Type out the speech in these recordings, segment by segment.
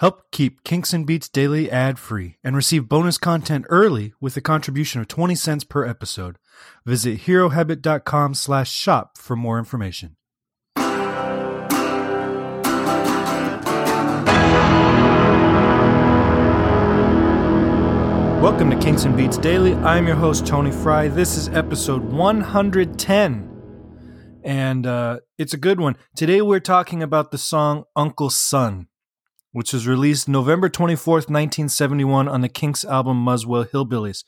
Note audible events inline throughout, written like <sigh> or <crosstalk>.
Help keep Kinks and Beats Daily ad free and receive bonus content early with a contribution of 20 cents per episode. Visit herohabit.com slash shop for more information. Welcome to Kinks and Beats Daily. I'm your host, Tony Fry. This is episode 110, and uh, it's a good one. Today we're talking about the song Uncle Son which was released November 24th, 1971 on the Kinks album Muswell Hillbillies.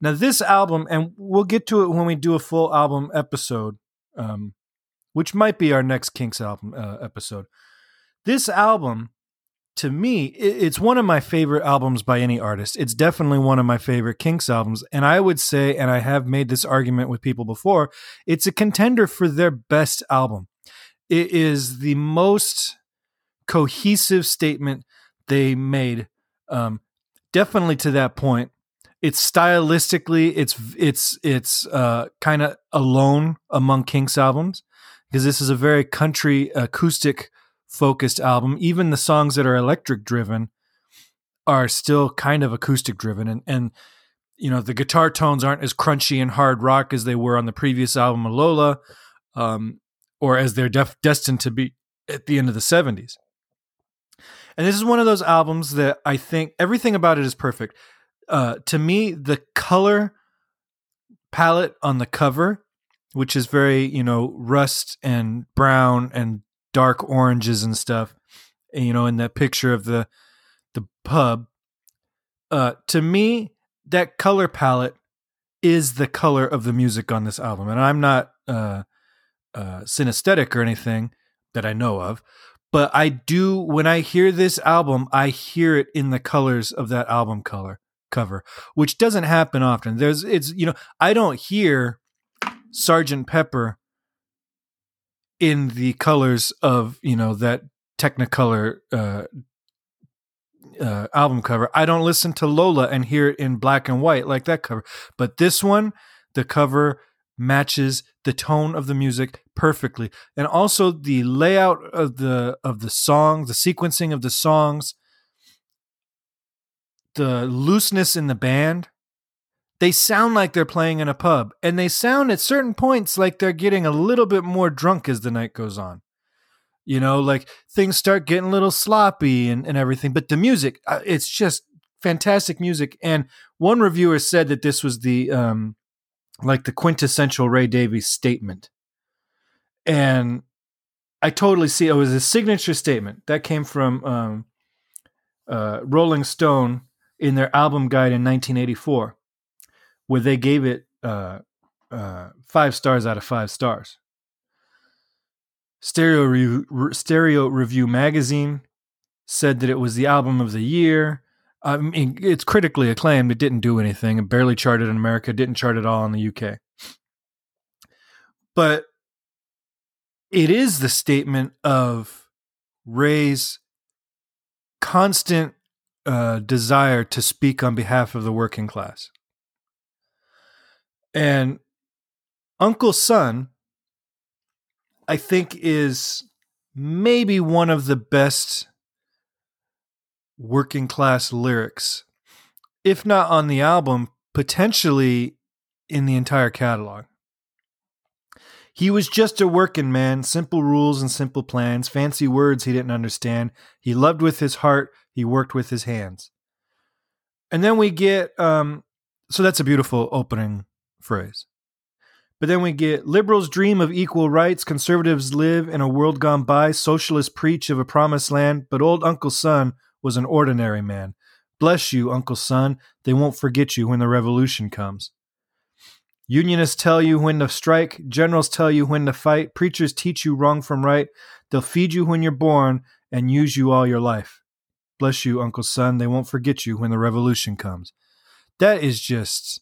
Now, this album, and we'll get to it when we do a full album episode, um, which might be our next Kinks album uh, episode. This album, to me, it's one of my favorite albums by any artist. It's definitely one of my favorite Kinks albums. And I would say, and I have made this argument with people before, it's a contender for their best album. It is the most cohesive statement they made. Um, definitely to that point. It's stylistically, it's it's it's uh, kind of alone among Kinks albums because this is a very country acoustic focused album. Even the songs that are electric driven are still kind of acoustic driven, and and you know the guitar tones aren't as crunchy and hard rock as they were on the previous album, Lola, um, or as they're def- destined to be at the end of the seventies. And this is one of those albums that I think everything about it is perfect. Uh, to me, the color palette on the cover, which is very, you know, rust and brown and dark oranges and stuff, you know, in that picture of the the pub, uh, to me, that color palette is the color of the music on this album. And I'm not uh, uh, synesthetic or anything that I know of, but I do when I hear this album, I hear it in the colors of that album color cover, which doesn't happen often. There's it's you know, I don't hear Sergeant Pepper in the colors of, you know, that Technicolor uh, uh, album cover. I don't listen to Lola and hear it in black and white like that cover. But this one, the cover matches the tone of the music perfectly. And also the layout of the of the song the sequencing of the songs the looseness in the band they sound like they're playing in a pub. And they sound at certain points like they're getting a little bit more drunk as the night goes on. You know like things start getting a little sloppy and, and everything. But the music uh, it's just fantastic music. And one reviewer said that this was the um like the quintessential Ray Davies statement. And I totally see it was a signature statement that came from um, uh, Rolling Stone in their album guide in 1984, where they gave it uh, uh, five stars out of five stars. Stereo, Re- Stereo Review magazine said that it was the album of the year. I mean, it's critically acclaimed. It didn't do anything. It barely charted in America. Didn't chart at all in the UK. But it is the statement of Ray's constant uh, desire to speak on behalf of the working class. And Uncle Son, I think, is maybe one of the best working class lyrics, if not on the album, potentially in the entire catalog. He was just a working man, simple rules and simple plans, fancy words he didn't understand. He loved with his heart, he worked with his hands. And then we get, um, so that's a beautiful opening phrase. But then we get liberals dream of equal rights, conservatives live in a world gone by, socialists preach of a promised land, but old Uncle Son was an ordinary man. Bless you, Uncle Son. They won't forget you when the revolution comes. Unionists tell you when to strike, generals tell you when to fight, preachers teach you wrong from right. They'll feed you when you're born and use you all your life. Bless you, Uncle Son. They won't forget you when the revolution comes. That is just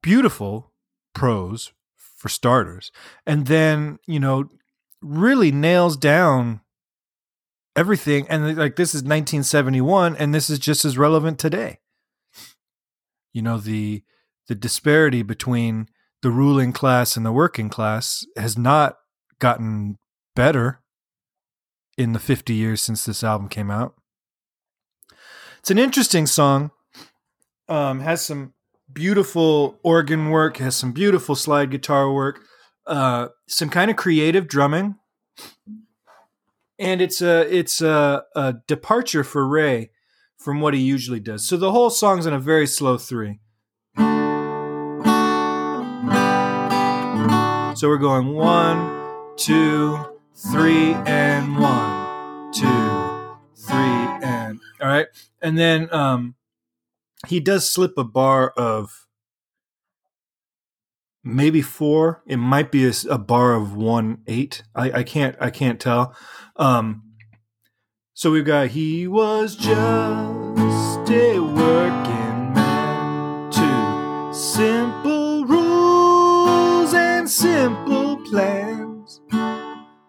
beautiful prose for starters. And then, you know, really nails down everything and like this is 1971 and this is just as relevant today you know the the disparity between the ruling class and the working class has not gotten better in the 50 years since this album came out. It's an interesting song. Um, has some beautiful organ work, has some beautiful slide guitar work, uh, some kind of creative drumming, and it's a it's a, a departure for Ray from what he usually does. So the whole song's in a very slow three. So we're going one, two, three, and one, two, three, and all right. And then um, he does slip a bar of maybe four. It might be a, a bar of one eight. I, I can't I can't tell. Um, so we've got he was just a working man. Two simple rules and simple plans.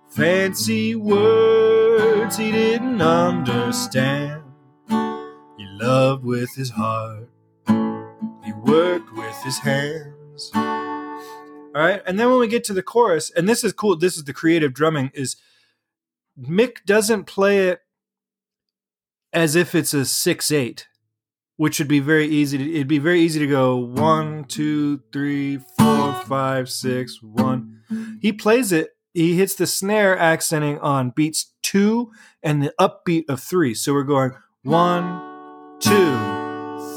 Fancy words he didn't understand. He loved with his heart. He worked with his hands. All right, and then when we get to the chorus, and this is cool. This is the creative drumming. Is Mick doesn't play it as if it's a six eight, which would be very easy. To, it'd be very easy to go one, two, three, four, five, six, one. He plays it. He hits the snare accenting on beats two and the upbeat of three. So we're going one, two,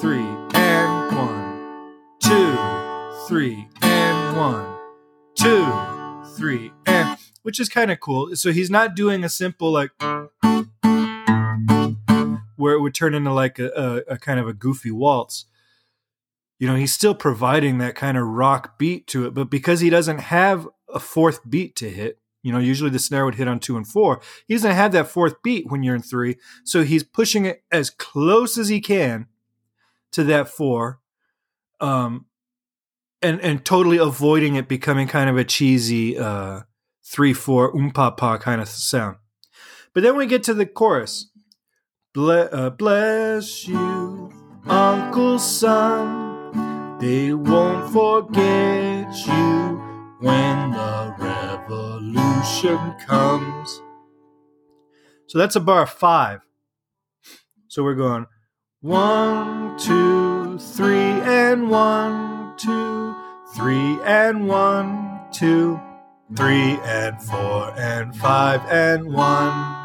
three, and one, two, three, and one, two, three, and which is kind of cool. So he's not doing a simple like where it would turn into like a, a, a kind of a goofy waltz. You know, he's still providing that kind of rock beat to it, but because he doesn't have a fourth beat to hit, you know, usually the snare would hit on two and four. He doesn't have that fourth beat when you're in three, so he's pushing it as close as he can to that four, um, and and totally avoiding it becoming kind of a cheesy uh, three four umpapa kind of sound. But then we get to the chorus, Ble- uh, bless you, Uncle Son. They won't forget you when the revolution comes. So that's a bar five. So we're going one, two, three, and one, two, three, and one, two, three, and four, and five, and one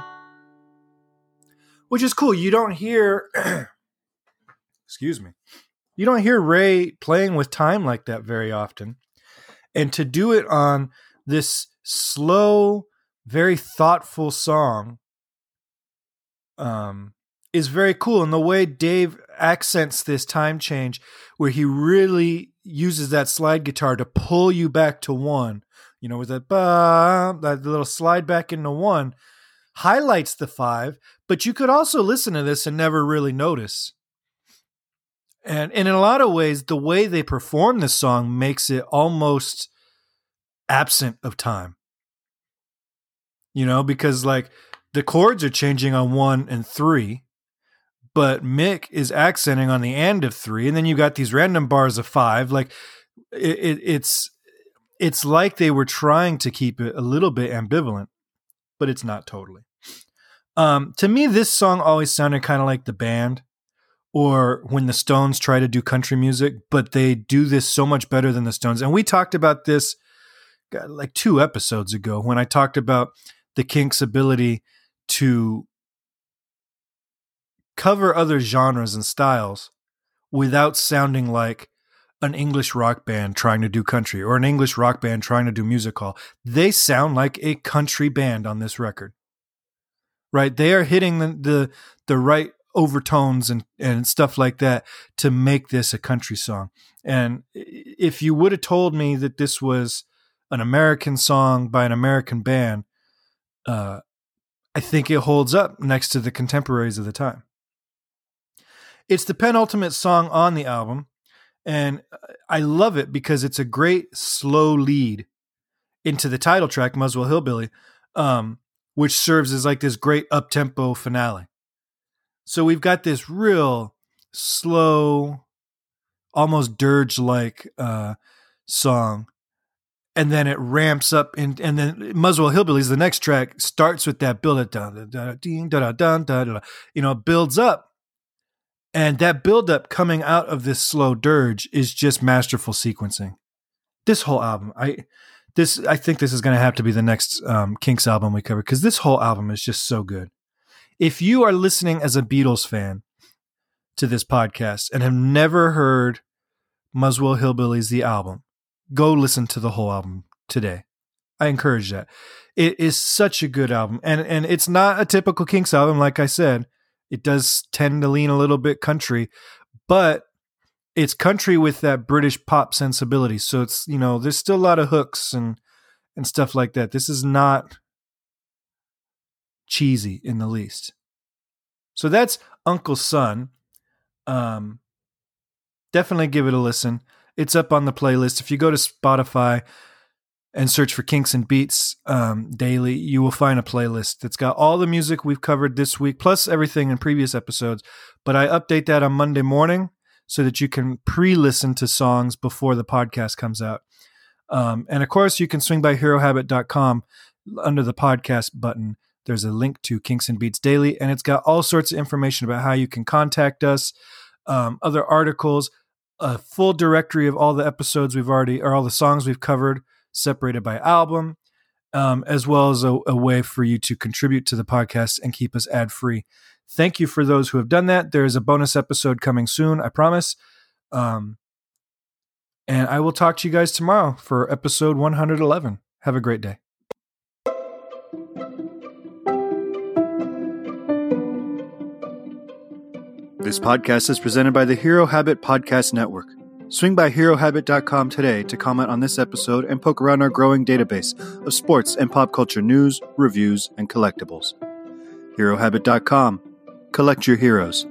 which is cool. You don't hear, <clears throat> excuse me, you don't hear Ray playing with time like that very often. And to do it on this slow, very thoughtful song um, is very cool. And the way Dave accents this time change, where he really uses that slide guitar to pull you back to one, you know, with that, that little slide back into one highlights the five, but you could also listen to this and never really notice. And, and in a lot of ways, the way they perform this song makes it almost absent of time. You know, because like the chords are changing on one and three, but Mick is accenting on the end of three, and then you got these random bars of five. Like it, it, it's it's like they were trying to keep it a little bit ambivalent, but it's not totally. Um, to me, this song always sounded kind of like the band or when the Stones try to do country music, but they do this so much better than the Stones. And we talked about this like two episodes ago when I talked about the Kinks' ability to cover other genres and styles without sounding like an English rock band trying to do country or an English rock band trying to do music hall. They sound like a country band on this record right? They are hitting the the, the right overtones and, and stuff like that to make this a country song. And if you would have told me that this was an American song by an American band, uh, I think it holds up next to the contemporaries of the time. It's the penultimate song on the album, and I love it because it's a great slow lead into the title track, Muswell Hillbilly. Um, which serves as like this great up tempo finale. So we've got this real slow, almost dirge like uh, song. and then it ramps up and and then Muswell Hillbillies the next track starts with that build it down you know builds up and that buildup coming out of this slow dirge is just masterful sequencing this whole album I this I think this is going to have to be the next um, Kinks album we cover because this whole album is just so good if you are listening as a Beatles fan to this podcast and have never heard Muswell Hillbillies the album go listen to the whole album today. I encourage that. It is such a good album, and and it's not a typical Kinks album, like I said. It does tend to lean a little bit country, but it's country with that British pop sensibility. So it's you know there's still a lot of hooks and and stuff like that. This is not cheesy in the least. So that's Uncle Son. Um, definitely give it a listen. It's up on the playlist. If you go to Spotify and search for Kinks and Beats um, daily, you will find a playlist that's got all the music we've covered this week, plus everything in previous episodes. But I update that on Monday morning so that you can pre listen to songs before the podcast comes out. Um, and of course, you can swing by herohabit.com under the podcast button. There's a link to Kinks and Beats Daily, and it's got all sorts of information about how you can contact us, um, other articles, a full directory of all the episodes we've already or all the songs we've covered separated by album um, as well as a, a, way for you to contribute to the podcast and keep us ad free thank you for those who have done that. There's a bonus episode coming soon i promise. Um, and i will talk to you guys tomorrow for episode 111 have a great day. This podcast is presented by the Hero Habit Podcast Network. Swing by HeroHabit.com today to comment on this episode and poke around our growing database of sports and pop culture news, reviews, and collectibles. HeroHabit.com. Collect your heroes.